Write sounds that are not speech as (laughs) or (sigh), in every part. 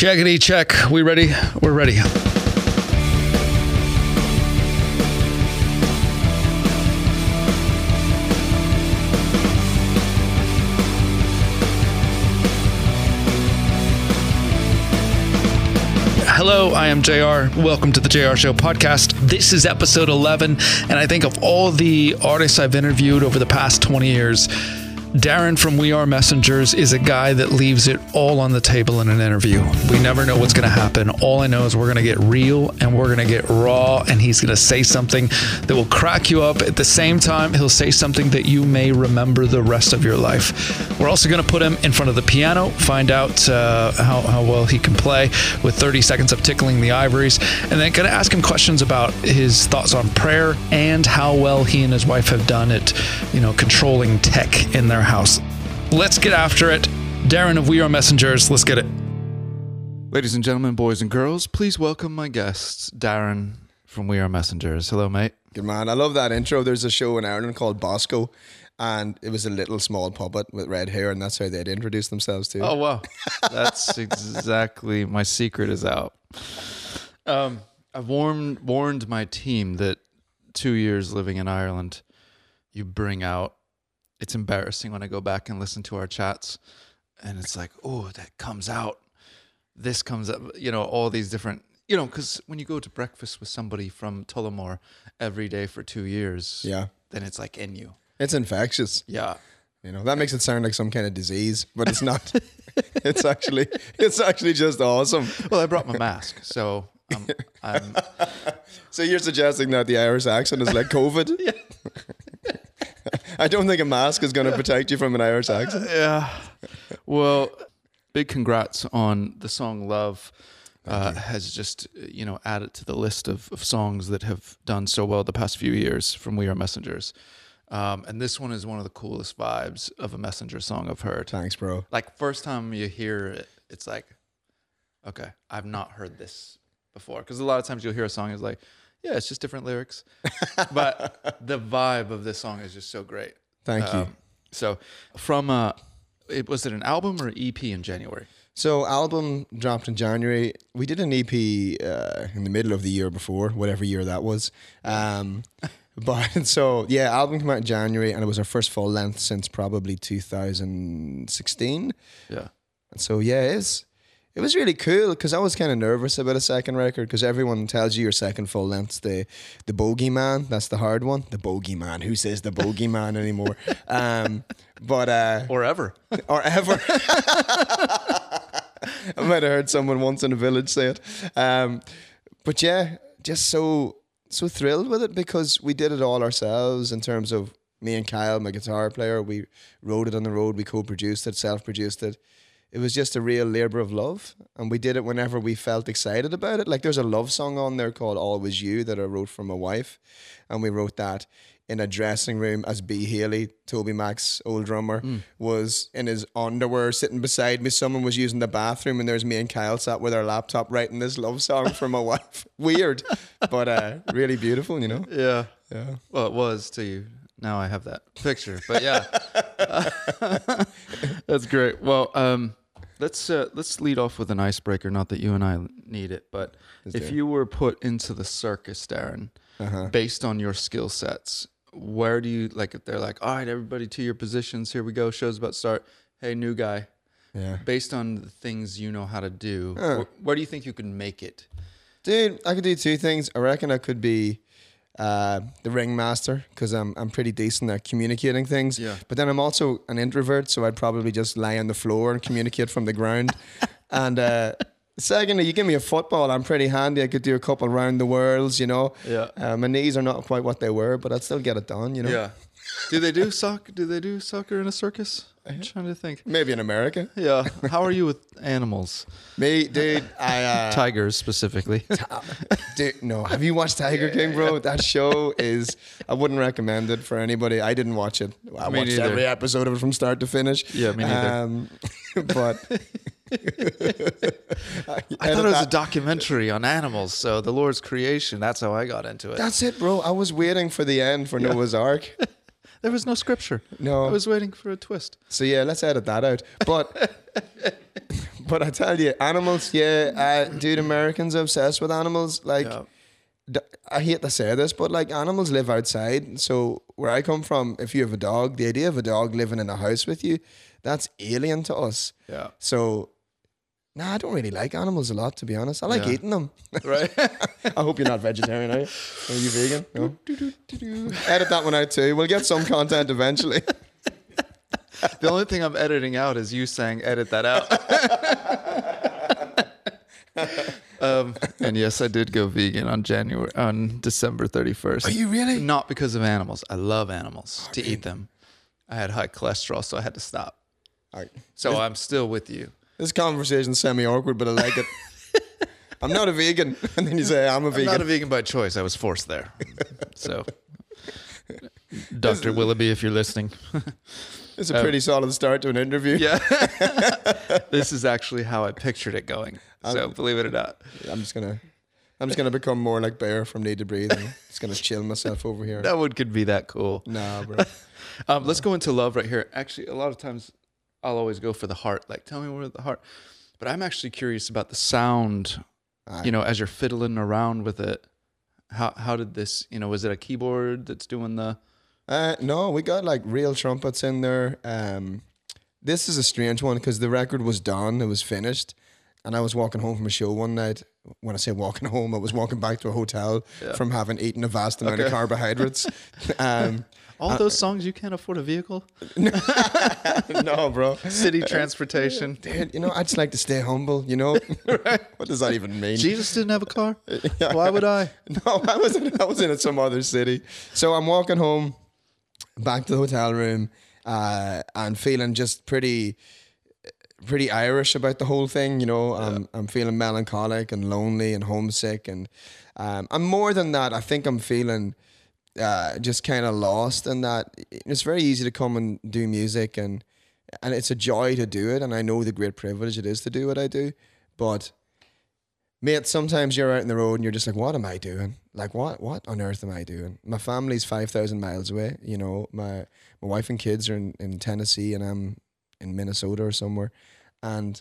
Checkity check. We ready? We're ready. Hello, I am JR. Welcome to the JAYAR Show podcast. This is episode 11, and I think of all the artists I've interviewed over the past 20 years, Darren from We Are Messengers is a guy that leaves it all on the table in an interview. We never know what's going to happen. All I know is we're going to get real and we're going to get raw, and he's going to say something that will crack you up. At the same time, he'll say something that you may remember the rest of your life. We're also going to put him in front of the piano, find out uh, how, how well he can play with 30 seconds of tickling the ivories, and then going to ask him questions about his thoughts on prayer and how well he and his wife have done it, you know, controlling tech in their house. Let's get after it. Darren of We Are Messengers, let's get it. Ladies and gentlemen, boys and girls, please welcome my guests, Darren from We Are Messengers. Hello, mate. Good man. I love that intro. There's a show in Ireland called Bosco, and it was a little small puppet with red hair, and that's how they'd introduce themselves to. Oh wow, that's (laughs) exactly my secret is out. Um, I've warned warned my team that two years living in Ireland, you bring out. It's embarrassing when I go back and listen to our chats, and it's like, oh, that comes out. This comes up. You know, all these different. You know, because when you go to breakfast with somebody from Tullamore every day for two years, Yeah. then it's like in you. It's infectious. Yeah. You know that makes it sound like some kind of disease, but it's not. (laughs) it's actually it's actually just awesome. Well, I brought my mask, so I'm, I'm (laughs) So you're suggesting that the Irish accent is like COVID? (laughs) I don't think a mask is going to protect you from an Irish (laughs) accent. Yeah. Well, big congrats on the song Love. Uh, has just you know added to the list of, of songs that have done so well the past few years from We Are Messengers, um, and this one is one of the coolest vibes of a Messenger song I've heard. Thanks, bro. Like first time you hear it, it's like, okay, I've not heard this before because a lot of times you'll hear a song is like, yeah, it's just different lyrics, but (laughs) the vibe of this song is just so great. Thank you. Um, So from uh it was it an album or EP in January? So album dropped in January. We did an EP uh, in the middle of the year before, whatever year that was. Um, (laughs) but (laughs) so yeah, album came out in January, and it was our first full length since probably 2016. Yeah. And so yeah, it's it was really cool because I was kind of nervous about a second record because everyone tells you your second full length's the the bogeyman. That's the hard one. The bogeyman. Who says the bogeyman anymore? (laughs) Um, but uh, Or ever. (laughs) or ever. (laughs) I might have heard someone once in a village say it. Um, but yeah, just so so thrilled with it because we did it all ourselves in terms of me and Kyle, my guitar player. We wrote it on the road. We co-produced it, self-produced it. It was just a real labor of love, and we did it whenever we felt excited about it. Like there's a love song on there called "Always You" that I wrote for my wife, and we wrote that in a dressing room as B. Haley, Toby Mac's old drummer, was in his underwear sitting beside me. Someone was using the bathroom, and there's me and Kyle sat with our laptop writing this love song for my (laughs) wife. Weird, but uh, really beautiful, you know? Yeah. Yeah. Well, it was to you. Now I have that picture. But yeah. (laughs) (laughs) That's great. Well, um let's uh, let's lead off with an icebreaker. Not that you and I need it, but if you were put into the circus, Darren, based on your skill sets, where do you like? If they're like, all right, everybody to your positions. Here we go. Show's about to start. Hey, new guy. Yeah. Based on the things you know how to do, where, where do you think you can make it? Dude, I could do two things. I reckon I could be uh, the ringmaster because I'm I'm pretty decent at communicating things. Yeah. But then I'm also an introvert, so I'd probably just lie on the floor and communicate from the ground. (laughs) and uh, secondly, you give me a football, I'm pretty handy. I could do a couple round the worlds, you know. Yeah. Uh, my knees are not quite what they were, but I'd still get it done, you know. Yeah. Do they do soccer? Do they do soccer in a circus? Uh-huh. I'm trying to think. Maybe in America. Yeah. How are you with animals? (laughs) Me, dude, I uh, Tigers specifically. (laughs) Dude, no, have you watched Tiger King, bro? That show is. I wouldn't recommend it for anybody. I didn't watch it. I Me watched neither. every episode of it from start to finish. Yeah, me neither. Um, (laughs) but I thought it was a documentary on animals. So the Lord's creation. That's how I got into it. that's it, bro. I was waiting for the end for Noah's Ark. There was no scripture. No. I was waiting for a twist. So yeah, let's edit that out. But (laughs) but I tell you, animals, yeah, uh, dude, Americans are obsessed with animals. Like, Yeah. d- I hate to say this, but like animals live outside. So where I come from, if you have a dog, the idea of a dog living in a house with you, that's alien to us. Yeah. So, nah, I don't really like animals a lot, to be honest. I like Yeah. eating them. (laughs) Right. (laughs) I hope you're not vegetarian, are you? Are you vegan? No. (laughs) Edit that one out too. We'll get some content eventually. the only thing I'm editing out is you saying edit that out. um, and yes, I did go vegan on January on December 31st. Are you really? Not because of animals. I love animals to eat them. I had high cholesterol, so I had to stop. All right. So I'm still with you. This conversation's semi awkward, but I like it. (laughs) I'm not a vegan. (laughs) And then you say, I'm a I'm vegan. not a vegan by choice. I was forced there. (laughs) So, Dr. Willoughby, if you're listening, it's a pretty solid start to an interview. yeah, this is actually how I pictured it going. So, believe it or not, I'm just gonna I'm just gonna become more like Bear from Need to Breathe and just gonna chill myself over here. that one could be that cool. Nah, bro. Um, let's go into love right here. Actually, a lot of times I'll always go for the heart. Like, tell me where the heart. But I'm actually curious about the sound. You know, as you're fiddling around with it, how how did this? You know, was it a keyboard that's doing the? Uh, no, we got like real trumpets in there. Um, this is a strange one because the record was done, it was finished, and I was walking home from a show one night. When I say walking home, I was walking back to a hotel Yeah. from having eaten a vast amount of (laughs) carbohydrates. um, All those songs you can't afford a vehicle, (laughs) no, bro. city transportation. (laughs) Dude, you know, I just like to stay humble. You know, (laughs) what does that even mean? Jesus didn't have a car. Why would I? No, I was in, I was in some other city. So I'm walking home back to the hotel room uh, and feeling just pretty pretty Irish about the whole thing. You know, I'm I'm feeling melancholic and lonely and homesick, and um, I'm more than that. I think I'm feeling uh, just kind of lost, and that it's very easy to come and do music, and and it's a joy to do it, and I know the great privilege it is to do what I do, but. Mate, sometimes you're out in the road and you're just like, what am I doing? Like, what what on earth am I doing? My family's 5,000 miles away. You know, my, my wife and kids are in, in Tennessee and I'm in Minnesota or somewhere. And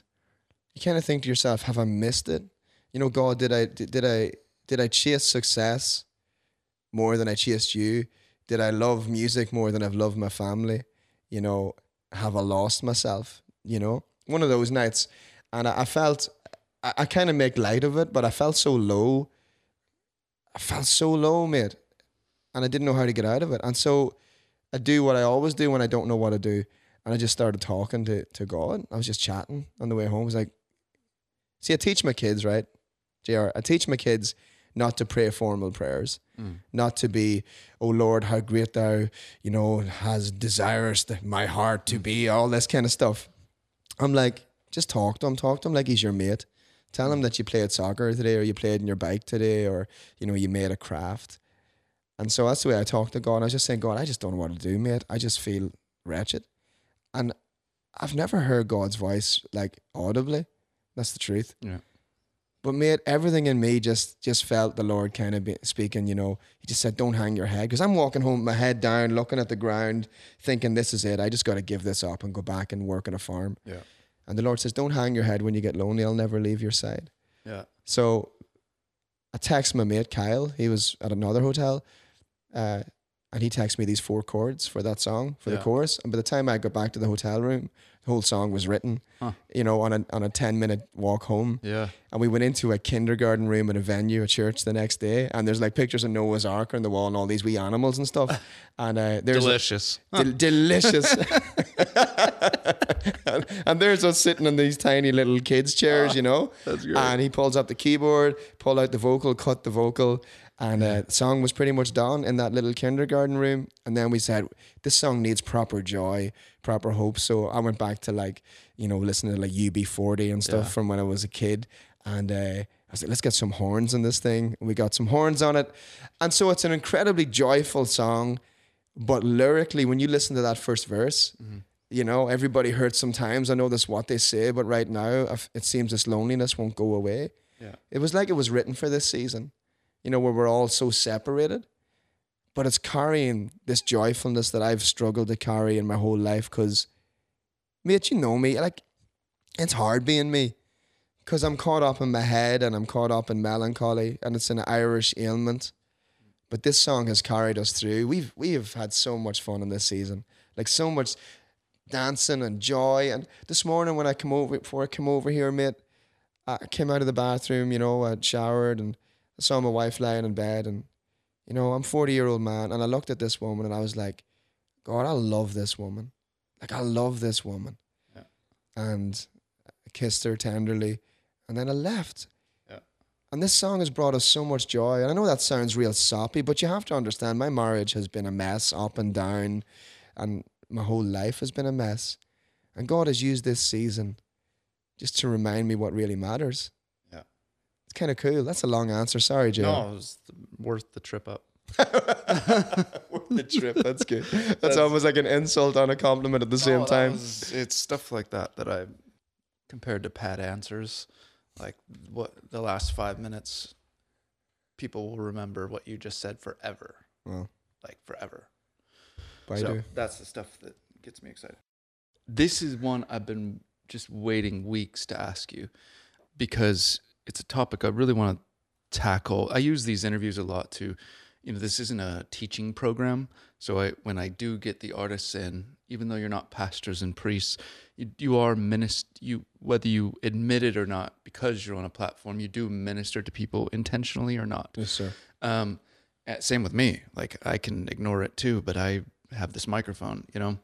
you kind of think to yourself, have I missed it? You know, God, did I, did I, did I chase success more than I chased you? Did I love music more than I've loved my family? You know, have I lost myself? You know, one of those nights. And I, I felt, I, I kind of make light of it, but I felt so low. I felt so low, mate. And I didn't know how to get out of it. And so I do what I always do when I don't know what to do. And I just started talking to, to God. I was just chatting on the way home. I was like, see, I teach my kids, right? JR, I teach my kids not to pray formal prayers, mm. not to be, oh Lord, how great thou, you know, has desires my heart to mm. be, all this kind of stuff. I'm like, just talk to him, talk to him like he's your mate. Tell him mm. that you played soccer today or you played in your bike today or, you know, you made a craft. And so that's the way I talk to God. I was just saying, God, I just don't know what to do, mate. I just feel wretched. And I've never heard God's voice like audibly. That's the truth. Yeah. But mate, everything in me just just felt the Lord kind of be speaking. You know, He just said, "Don't hang your head," because I'm walking home, my head down, looking at the ground, thinking, "This is it. I just got to give this up and go back and work on a farm." Yeah. And the Lord says, "Don't hang your head when you get lonely. I'll never leave your side." Yeah. So I text my mate Kyle. He was at another hotel, uh, and he texted me these four chords for that song for Yeah. the chorus. And by the time I got back to the hotel room, the whole song was written. Huh. You know, on a on a ten minute walk home. Yeah. And we went into a kindergarten room at a venue, a church the next day. And there's like pictures of Noah's Ark on the wall and all these wee animals and stuff. (laughs) And uh, there's a- Delicious. Del- delicious. and, (laughs) and there's us sitting in these tiny little kids' chairs, you know. that's great. And he pulls up the keyboard, pull out the vocal, cut the vocal, and uh, the song was pretty much done in that little kindergarten room. And then we said, this song needs proper joy, proper hope. So I went back to like, you know, listening to like UB40 and stuff Yeah. from when I was a kid. And uh, I was like, let's get some horns in this thing. And we got some horns on it. And so it's an incredibly joyful song. But lyrically, when you listen to that first verse, you know, everybody hurts sometimes. I know that's what they say, but right now, it seems this loneliness won't go away. Yeah. It was like it was written for this season, you know, where we're all so separated. But it's carrying this joyfulness that I've struggled to carry in my whole life because, mate, you know me. Like, it's hard being me. because I'm caught up in my head and I'm caught up in melancholy and it's an Irish ailment. But this song has carried us through. We've we have had so much fun in this season, like so much dancing and joy. And this morning when I come over before I come over here, mate, I came out of the bathroom. You know, I showered and I saw my wife lying in bed, and you know, I'm 40 year old man, and I looked at this woman and I was like, God, I love this woman. Like I love this woman. Yeah. And I kissed her tenderly, and then I left. Yeah. And this song has brought us so much joy. And I know that sounds real soppy, but you have to understand my marriage has been a mess up and down, and my whole life has been a mess. And God has used this season just to remind me what really matters. It's kind of cool. That's a long answer. Sorry, Jay. No, it was worth the trip up. (laughs) (laughs) Worth the trip. That's good. (laughs) That's, almost like an insult and a compliment at the same time. was- it's stuff like that that I compared to pat answers. Like what the last five minutes, people will remember what you just said forever. Well, Like forever. I so that's the stuff that gets me excited. This is one I've been just waiting weeks to ask you because it's a topic I really want to tackle. I use these interviews a lot to, you know, this isn't a teaching program. So I, when I do get the artists in, even though you're not pastors and priests, you, you are minist you whether you admit it or not, because you're on a platform, you do minister to people intentionally or not. Yes, sir. Um, uh, same with me. Like I can ignore it too, but I have this microphone, you know,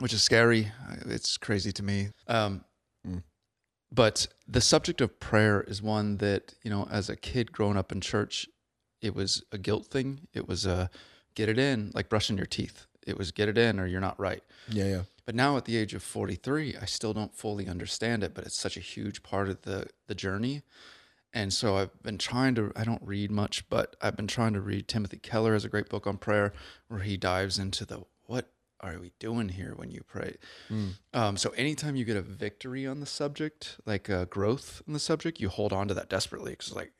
which is scary. It's crazy to me. Um. But the subject of prayer is one that you know, as a kid growing up in church, it was a guilt thing. It was a get it in, like brushing your teeth. It was get it in, or you're not right. Yeah, yeah. But now at the age of 43, I still don't fully understand it, but it's such a huge part of the the journey. And so I've been trying to I don't read much, but I've been trying to read Timothy Keller has a great book on prayer where he dives into the are we doing here when you pray? Um, so anytime you get a victory on the subject, like uh, growth in the subject, you hold on to that desperately because like,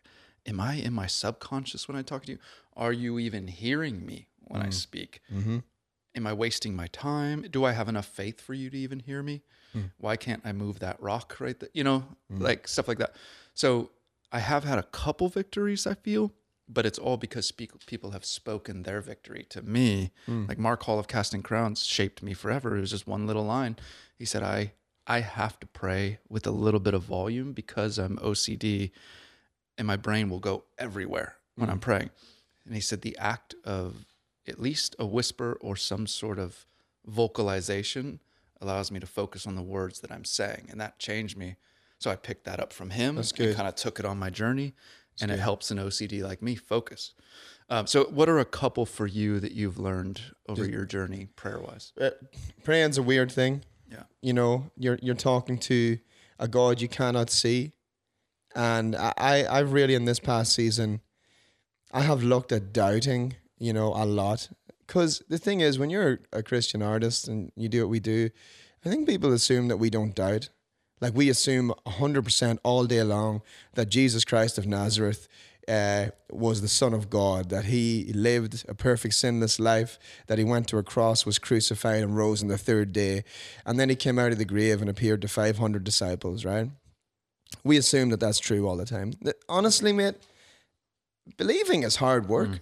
am I in my subconscious when I talk to you? Are you even hearing me when I speak? Mm-hmm. am I wasting my time? Do I have enough faith for you to even hear me? Why can't I move that rock right there? You know, like stuff like that. So I have had a couple victories, I feel, but it's all because speak, people have spoken their victory to me. Hmm. Like Mark Hall of Casting Crowns shaped me forever. It was just one little line. He said, I, I have to pray with a little bit of volume because I'm OCD and my brain will go everywhere when I'm hmm. praying. And he said the act of at least a whisper or some sort of vocalization allows me to focus on the words that I'm saying. And that changed me. So I picked that up from him That's and good. kind of took it on my journey. And it helps an OCD like me focus. Um, so, what are a couple for you that you've learned over your journey prayer wise? Uh, praying's a weird thing. Yeah. You know, you're you're talking to a God you cannot see, and I I I've really in this past season, I have looked at doubting. You know, a lot because the thing is, when you're a Christian artist and you do what we do, I think people assume that we don't doubt. Like we assume hundred percent all day long that Jesus Christ of Nazareth uh, was the Son of God, that he lived a perfect sinless life, that he went to a cross, was crucified, and rose on the third day. And then he came out of the grave and appeared to 500 disciples, right? We assume that that's true all the time. Honestly, mate, believing is hard work.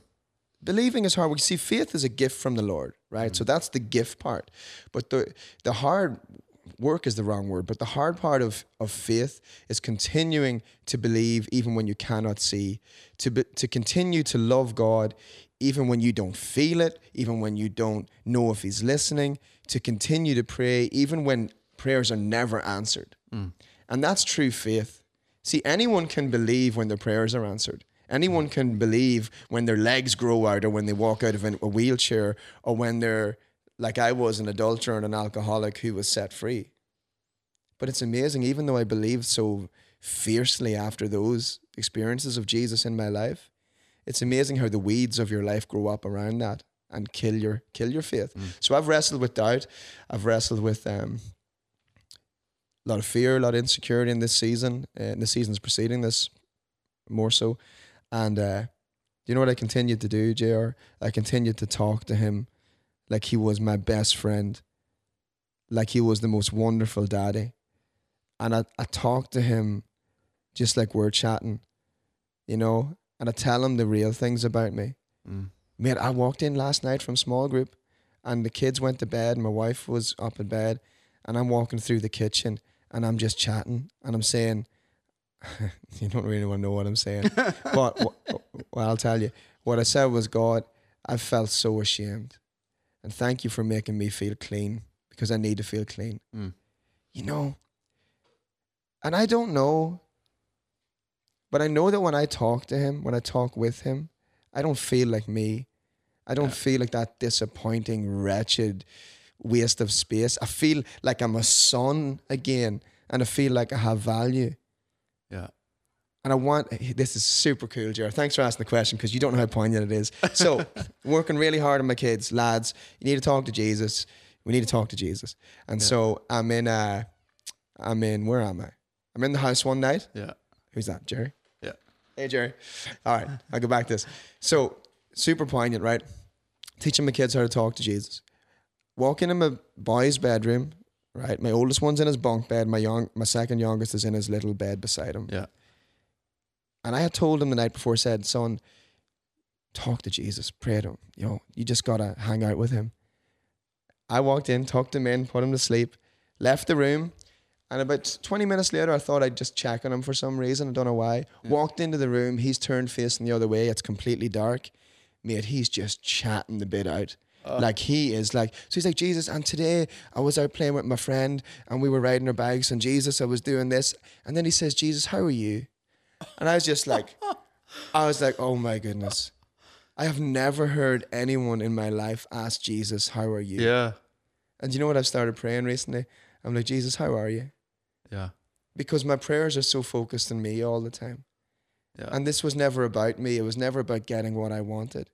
Believing is hard work. You see, faith is a gift from the Lord, right? So that's the gift part. But the the hard work is the wrong word, but the hard part of, of faith is continuing to believe even when you cannot see, to be, to continue to love God even when you don't feel it, even when you don't know if He's listening, to continue to pray even when prayers are never answered. Mm. And that's true faith. See, anyone can believe when their prayers are answered. Anyone can believe when their legs grow out or when they walk out of a wheelchair or when they're like I was an adulterer and an alcoholic who was set free. But it's amazing, even though I believed so fiercely after those experiences of Jesus in my life, it's amazing how the weeds of your life grow up around that and kill your kill your faith. So I've wrestled with doubt. I've wrestled with um, a lot of fear, a lot of insecurity in this season, uh, in the seasons preceding this, more so. And uh, you know what I continued to do, Jr. I continued to talk to him like he was my best friend, like he was the most wonderful daddy. And I, I talked to him just like we're chatting, you know, and I tell him the real things about me. Mm. Mate, I walked in last night from small group and the kids went to bed. My wife was up in bed and I'm walking through the kitchen and I'm just chatting and I'm saying, (laughs) you don't really want to know what I'm saying, (laughs) but well, I'll tell you. What I said was, God, I felt so ashamed. And thank you for making me feel clean because I need to feel clean. Mm. You know, and I don't know, but I know that when I talk to him, when I talk with him, I don't feel like me. I don't Yeah. feel like that disappointing, wretched waste of space. I feel like I'm a son again and I feel like I have value. And I want this is super cool, Jared. Thanks for asking the question because you don't know how poignant it is. So, (laughs) working really hard on my kids, lads. You need to talk to Jesus. We need to talk to Jesus. And Yeah. so I'm in. Uh, I'm in. Where am I? I'm in the house one night. Yeah. Who's that, Jerry? Yeah. Hey, Jerry. All right, I'll go back to this. So, super poignant, right? Teaching my kids how to talk to Jesus. Walking in my boy's bedroom, right? My oldest one's in his bunk bed. My young, my second youngest is in his little bed beside him. Yeah. And I had told him the night before, said, son, talk to Jesus, pray to him. You know, you just gotta hang out with him. I walked in, tucked him in, put him to sleep, left the room, and about 20 minutes later, I thought I'd just check on him for some reason. I don't know why. Walked into the room, he's turned facing the other way, it's completely dark. Mate, he's just chatting the bit out. Like he is like, so he's like, Jesus, and today I was out playing with my friend and we were riding our bikes, and Jesus, I was doing this. And then he says, Jesus, how are you? And I was just like, I was like, oh my goodness. I have never heard anyone in my life ask Jesus, how are you? Yeah. And you know what I've started praying recently? I'm like, Jesus, how are you? Yeah. Because my prayers are so focused on me all the time. Yeah. And this was never about me. It was never about getting what I wanted.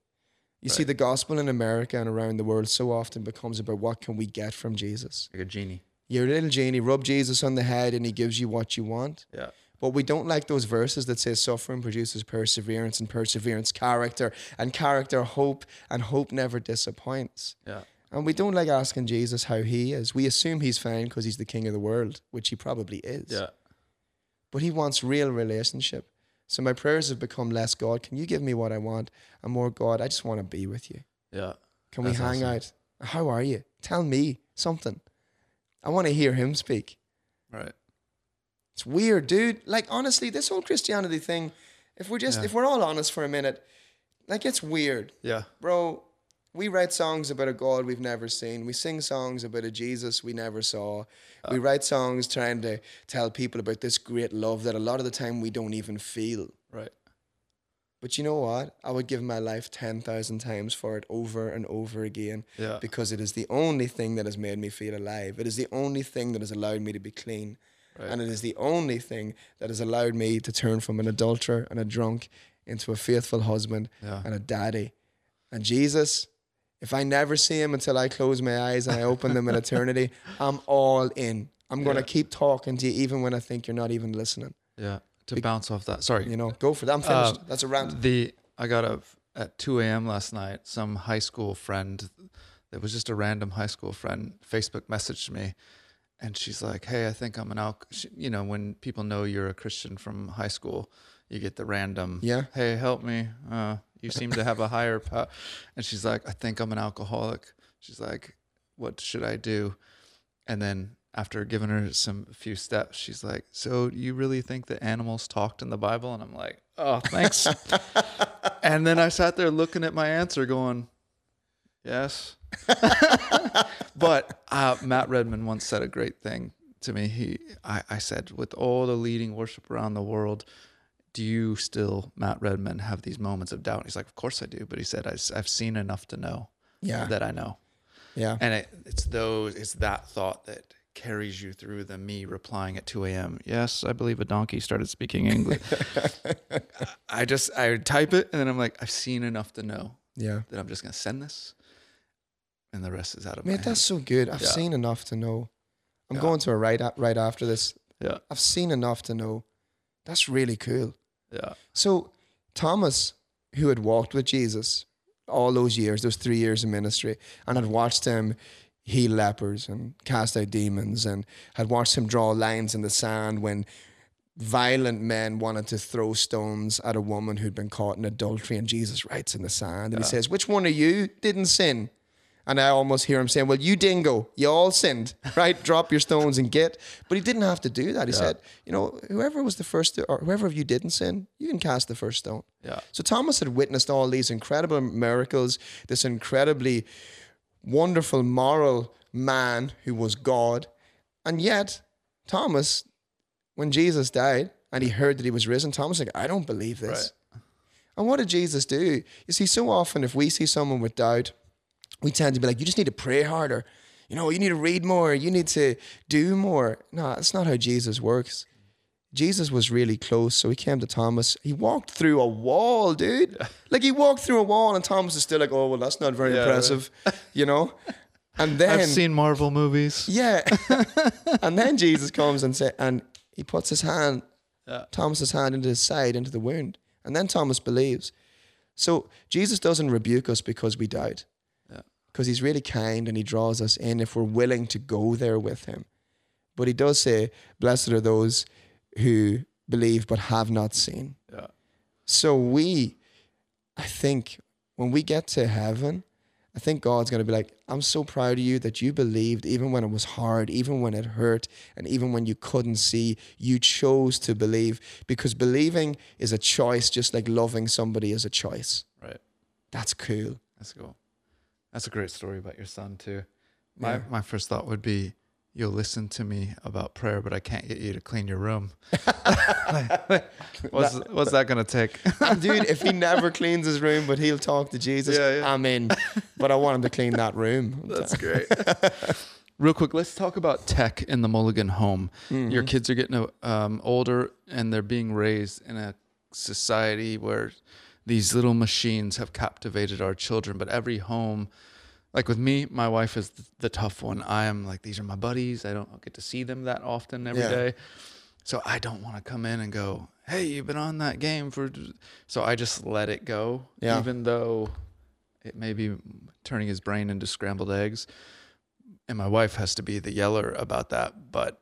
You see, the gospel in America and around the world so often becomes about what can we get from Jesus. like a genie. You're a little genie, rub Jesus on the head and he gives you what you want. Yeah. But we don't like those verses that say suffering produces perseverance and perseverance character and character hope and hope never disappoints. Yeah. And we don't like asking Jesus how he is. We assume he's fine because he's the king of the world, which he probably is. Yeah. But he wants real relationship. So my prayers have become less God, can you give me what I want? And more God, I just want to be with you. Yeah. Can we hang awesome. out? How are you? Tell me something. I want to hear him speak. Right. It's weird, dude. Like honestly, this whole Christianity thing, if we're just Yeah. if we're all honest for a minute, like it's weird. Yeah. Bro, we write songs about a God we've never seen. We sing songs about a Jesus we never saw. Uh. we write songs trying to tell people about this great love that a lot of the time we don't even feel. Right. But you know what? I would give my life 10,000 times for it over and over again Yeah. because it is the only thing that has made me feel alive. It is the only thing that has allowed me to be clean. Right. And it is the only thing that has allowed me to turn from an adulterer and a drunk into a faithful husband Yeah. and a daddy. And Jesus, if I never see him until I close my eyes and I open them in (laughs) eternity, I'm all in. I'm going to keep talking to you even when I think you're not even listening. Yeah. To bounce off that. Sorry. You know, go for that. I'm finished. Uh, That's a rant. The I got up at 2 a.m. last night. Some high school friend, that was just a random high school friend, Facebook messaged me, and she's like, "Hey, I think I'm an alc." She, you know, when people know you're a Christian from high school, you get the random, Yeah. Hey, help me. Uh, you seem to have a higher power. And she's like, "I think I'm an alcoholic." She's like, "What should I do?" And then after giving her some few steps, she's like, "So you really think that animals talked in the Bible?" And I'm like, "Oh, thanks." (laughs) and then I sat there looking at my answer, going, "Yes." (laughs) but uh, Matt Redman once said a great thing to me. He, I, I said, with all the leading worship around the world, do you still, Matt Redman, have these moments of doubt? He's like, of course I do. But he said, I, have seen enough to know Yeah. that I know. Yeah. And it, it's those, it's that thought that carries you through the me replying at 2 a.m. Yes, I believe a donkey started speaking English. (laughs) I just, I type it and then I'm like, I've seen enough to know Yeah. that I'm just going to send this and the rest is out of Mate, my that's so good. I've Yeah. seen enough to know. I'm Yeah. going to a right a- right after this. Yeah. I've seen enough to know. That's really cool. Yeah. So Thomas, who had walked with Jesus all those years, those three years of ministry, and had watched him heal lepers and cast out demons, and had watched him draw lines in the sand when violent men wanted to throw stones at a woman who'd been caught in adultery, and Jesus writes in the sand and he says, Which one of you didn't sin? And I almost hear him saying, Well, you dingo, you all sinned, right? Drop your stones and get. But he didn't have to do that. He said, You know, whoever was the first, to, or whoever of you didn't sin, you can cast the first stone. Yeah. So Thomas had witnessed all these incredible miracles, this incredibly wonderful moral man who was God. And yet, Thomas, when Jesus died and he heard that he was risen, Thomas was like, I don't believe this. And what did Jesus do? You see, so often if we see someone with doubt, we tend to be like, you just need to pray harder. You know, you need to read more. You need to do more. No, that's not how Jesus works. Jesus was really close, so he came to Thomas. He walked through a wall, dude. Like he walked through a wall, and Thomas is still like, "Oh, well, that's not very Yeah, impressive," (laughs) you know. And then, I've seen Marvel movies. yeah, (laughs) and then Jesus comes and say, and he puts his hand, Yeah. Thomas's hand into his side, into the wound, and then Thomas believes. So Jesus doesn't rebuke us because we doubt. Because he's really kind and he draws us in if we're willing to go there with him. But he does say, "Blessed are those who believe but have not seen." Yeah. So we, I think, when we get to heaven, I think God's going to be like, I'm so proud of you that you believed even when it was hard, even when it hurt, and even when you couldn't see, you chose to believe because believing is a choice, just like loving somebody is a choice. Right. That's cool. That's cool. That's a great story about your son too. My Yeah. my first thought would be you'll listen to me about prayer, but I can't get you to clean your room. (laughs) (laughs) what's what's that gonna take? Dude, if he (laughs) never cleans his room, but he'll talk to Jesus, Yeah, yeah. I'm in. But I want him to clean that room. That's great. Real quick, let's talk about tech in the Mulligan home. Mm-hmm. Your kids are getting um, older and they're being raised in a society where these little machines have captivated our children. But every home, like with me, my wife is the tough one. I am like, these are my buddies. I don't get to see them that often every day, Yeah. So I don't want to come in and go, hey, you've been on that game for. So I just let it go, Yeah. even though it may be turning his brain into scrambled eggs. And my wife has to be the yeller about that. But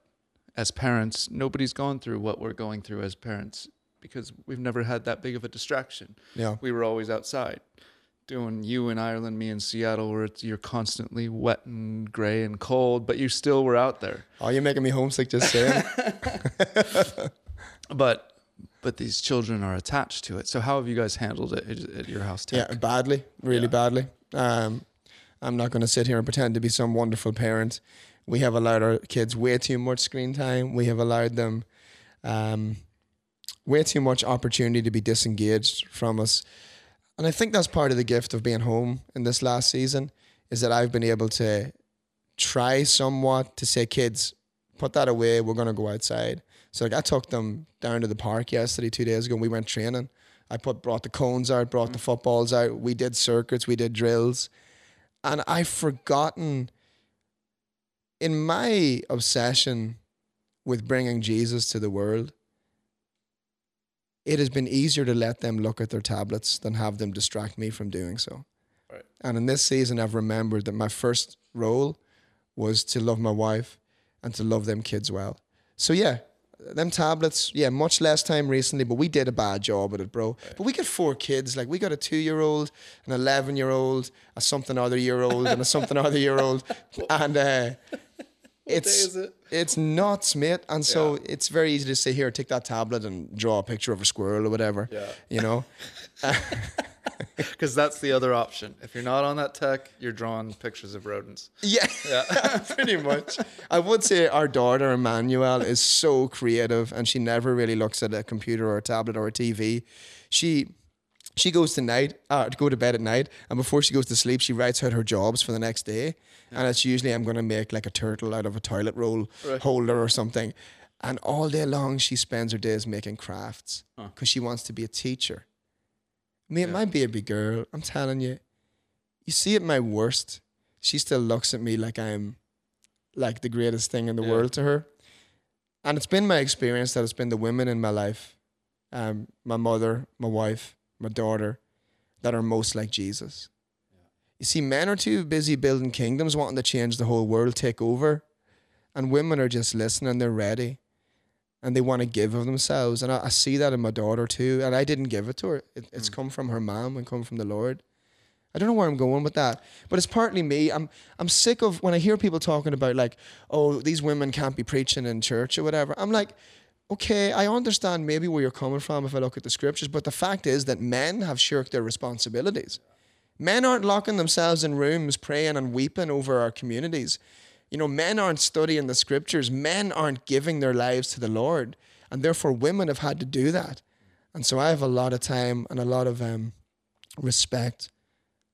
as parents, nobody's gone through what we're going through as parents because we've never had that big of a distraction. Yeah. We were always outside doing you in Ireland, me in Seattle, where it's, you're constantly wet and gray and cold, but you still were out there. Oh, you're making me homesick just saying. (laughs) (laughs) But but these children are attached to it. So how have you guys handled it at, at your house? Tech? Yeah, badly, really Yeah. badly. Um, I'm not going to sit here and pretend to be some wonderful parent. We have allowed our kids way too much screen time. We have allowed them um, way too much opportunity to be disengaged from us. And I think that's part of the gift of being home in this last season is that I've been able to try somewhat to say, kids, put that away. We're going to go outside. So like I took them down to the park yesterday, two days ago, and we went training. I put brought the cones out, brought the footballs out. We did circuits, we did drills, and I've forgotten. In my obsession with bringing Jesus to the world, it has been easier to let them look at their tablets than have them distract me from doing so. Right. And in this season, I've remembered that my first role was to love my wife and to love them kids well. So yeah, them tablets, yeah, much less time recently, but we did a bad job at it, bro. But we got four kids. Like we got a two year old, an eleven year old, a something other year old, and a something other year old. (laughs) And uh it's is it? it's nuts, mate. And so it's very easy to say, here, take that tablet and draw a picture of a squirrel or whatever. Yeah. You know? (laughs) Because that's the other option. If you're not on that tech, you're drawing pictures of rodents. Yeah, (laughs) pretty much. I would say our daughter Emmanuel is so creative, and she never really looks at a computer or a tablet or a TV. She she goes to night uh, to go to bed at night, and before she goes to sleep, she writes out her jobs for the next day. And it's usually I'm going to make like a turtle out of a toilet roll holder or something. And all day long, she spends her days making crafts because she wants to be a teacher. Me, my baby girl, I'm telling you, you see at my worst, she still looks at me like I'm like the greatest thing in the Yeah. world to her. And it's been my experience that it's been the women in my life, um, my mother, my wife, my daughter, that are most like Jesus. You see, men are too busy building kingdoms, wanting to change the whole world, take over. And women are just listening, they're ready. and they want to give of themselves. And I, I see that in my daughter too. And I didn't give it to her. It, it's mm. come from her mom and come from the Lord. I don't know where I'm going with that, but it's partly me. I'm I'm sick of when I hear people talking about like, oh, these women can't be preaching in church or whatever. I'm like, okay, I understand maybe where you're coming from if I look at the scriptures, but the fact is that men have shirked their responsibilities. Men aren't locking themselves in rooms praying and weeping over our communities. You know, men aren't studying the scriptures. Men aren't giving their lives to the Lord. And therefore, women have had to do that. And so I have a lot of time and a lot of um, respect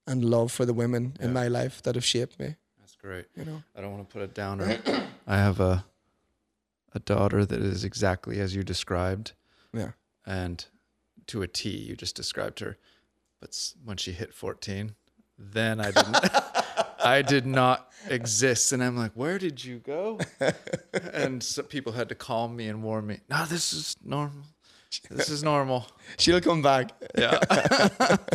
and love for the women in my life that have shaped me. That's great. You know, I don't want to put it down. I have a a daughter that is exactly as you described, yeah. and to a T. You just described her, but when she hit fourteen, then I didn't. I did not exist, and I'm like, "Where did you go?" (laughs) And people had to calm me and warn me. No, this is normal. This is normal. (laughs) She'll come back. Yeah, (laughs)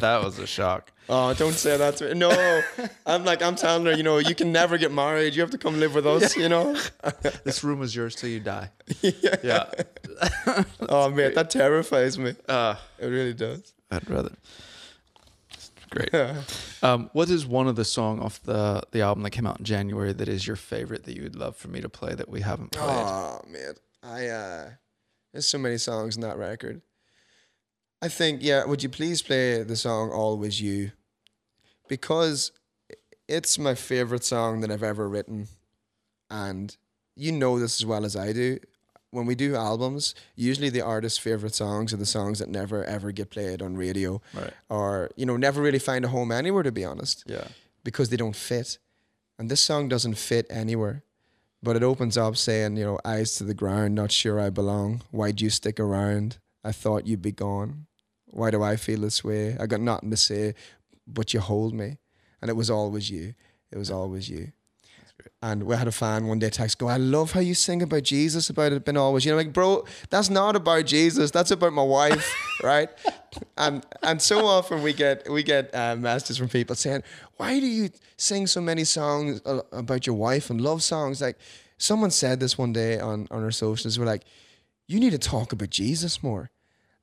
that was a shock. Oh, don't say that to me. No, I'm like, I'm telling her, you know, you can never get married. You have to come live with us, you know? This room is yours till you die. Yeah. Oh, man, that terrifies me. Uh, It really does. I'd rather. Great. Um, what is one of the song off the the album that came out in January that is your favorite that you'd love for me to play that we haven't played? Oh, man. I, uh, there's so many songs in that record. I think, yeah, would you please play the song Always You? Because it's my favorite song that I've ever written. And you know this as well as I do. When we do albums, usually the artist's favorite songs are the songs that never ever get played on radio Right. or, you know, never really find a home anywhere, to be honest Yeah. because they don't fit. And this song doesn't fit anywhere. But it opens up saying, you know, eyes to the ground, not sure I belong. Why'd you stick around? I thought you'd be gone. Why do I feel this way? I got nothing to say, but you hold me. And it was always you. It was always you. And we had a fan one day text go, I love how you sing about Jesus, about it being always. You know, like, bro, that's not about Jesus. That's about my wife, (laughs) right? And and so often we get we get uh, messages from people saying, why do you sing so many songs uh, about your wife and love songs? Like, someone said this one day on on our socials. We're like, you need to talk about Jesus more.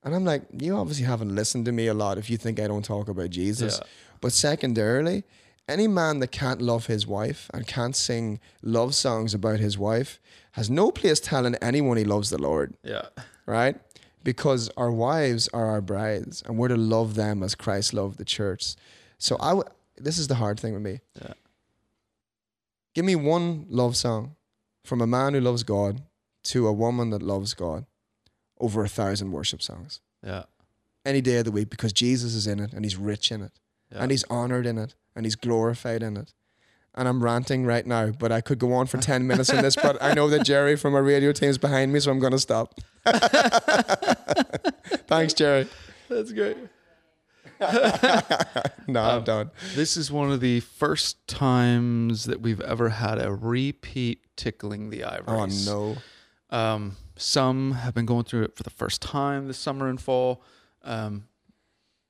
And I'm like, you obviously haven't listened to me a lot if you think I don't talk about Jesus. Yeah. But secondarily, any man that can't love his wife and can't sing love songs about his wife has no place telling anyone he loves the Lord, Yeah. right? Because our wives are our brides and we're to love them as Christ loved the church. So I w- this is the hard thing with me. Yeah. Give me one love song from a man who loves God to a woman that loves God over a thousand worship songs Yeah. any day of the week because Jesus is in it and he's rich in it Yeah. and he's honored in it and he's glorified in it. And I'm ranting right now, but I could go on for 10 minutes on this, but I know that Jerry from our radio team is behind me, so I'm going to stop. (laughs) Thanks, Jerry. That's great. (laughs) No, Um, I'm done. This is one of the first times that we've ever had a repeat tickling the Oh, ivories. no. Um, some have been going through it for the first time this summer and fall. Um,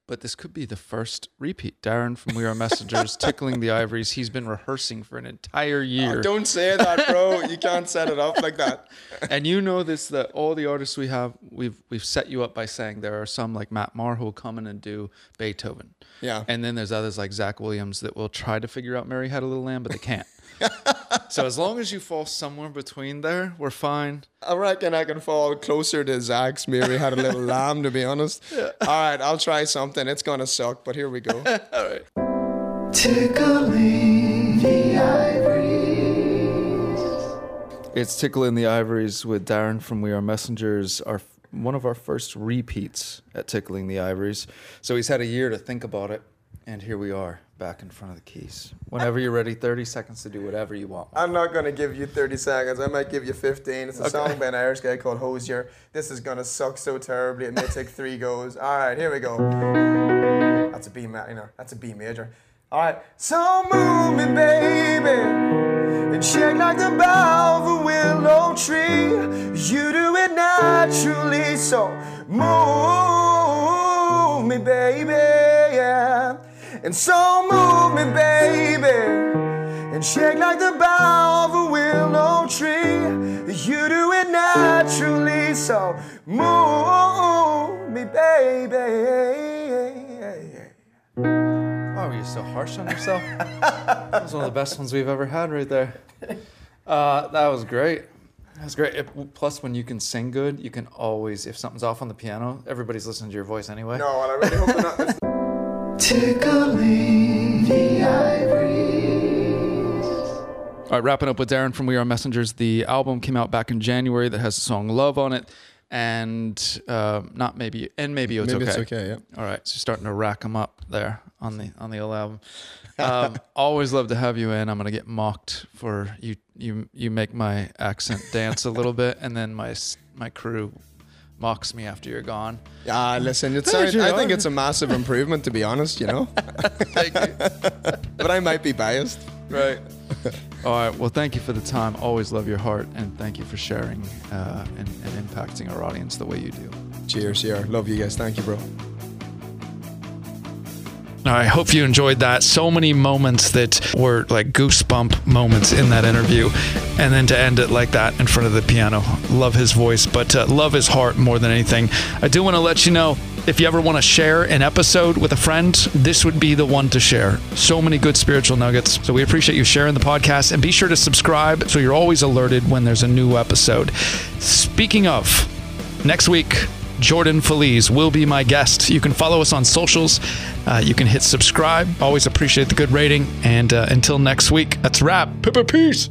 but this could be the first repeat. Darren from We Are Messengers (laughs) tickling the ivories. He's been rehearsing for an entire oh, year. Oh, don't say that, bro. You can't set it up like that. (laughs) and you know this that all the artists we have, we've we've set you up by saying there are some like Matt Maher who will come in and do Beethoven. Yeah. And then there's others like Zach Williams that will try to figure out Mary Had a Little Lamb, but they can't. So as long as you fall somewhere between there, we're fine. I reckon I can fall closer to Zach's Mary had a little (laughs) lamb, to be honest. All right, I'll try something. It's going to suck, but here we go. (laughs) All right. Tickling the ivories. It's tickling the Ivories with Darren from We Are Messengers, our one of our first repeats at Tickling the Ivories. So he's had a year to think about it, and here we are back in front of the keys. Whenever you're ready, 30 seconds to do whatever you want. I'm not going to give you 30 seconds. I might give you 15. It's a song by an Irish guy called Hozier. This is going to suck so terribly. It may take three goes. All right, here we go. That's a B major. You know, that's a B major. All right. So move me, baby, and shake like the bough of a willow tree. You do it naturally, so move me, baby. And so move me, baby and shake like the bough of a willow tree. You do it naturally, so move me, baby. Why were you so harsh on yourself? that was one of the best ones we've ever had right there. Uh, that was great. That was great. It- plus, when you can sing good, you can always, if something's off on the piano, everybody's listening to your voice anyway. No, well, I really hope (laughs) they're not. All right, wrapping up with Darren from We Are Messengers. The album came out back in January that has the song "Love" on it, and uh, not maybe and maybe it's Maybe okay. it's okay, yeah. All right, so starting to rack them up there on the on the old album. Um, (laughs) always love to have you in. I'm gonna get mocked for you. You you make my accent dance a little bit, and then my my crew mocks me after you're gone. Ah, listen, it's you, I think it's a massive improvement, to be honest, you know? (laughs) Thank you. but I might be biased. Right. All right. Well, thank you for the time. Always love your heart, and thank you for sharing uh, and, and impacting our audience the way you do. Cheers, yeah. Love you guys. Thank you, bro. I hope you enjoyed that. So many moments that were like goosebump moments in that interview. And then to end it like that in front of the piano. Love his voice, but uh, love his heart more than anything. I do want to let you know if you ever want to share an episode with a friend, this would be the one to share. So many good spiritual nuggets. So we appreciate you sharing the podcast and be sure to subscribe so you're always alerted when there's a new episode. Speaking of, next week, Jordan Feliz will be my guest. You can follow us on socials. Uh, you can hit subscribe. Always appreciate the good rating. And uh, until next week, that's a wrap. Peace.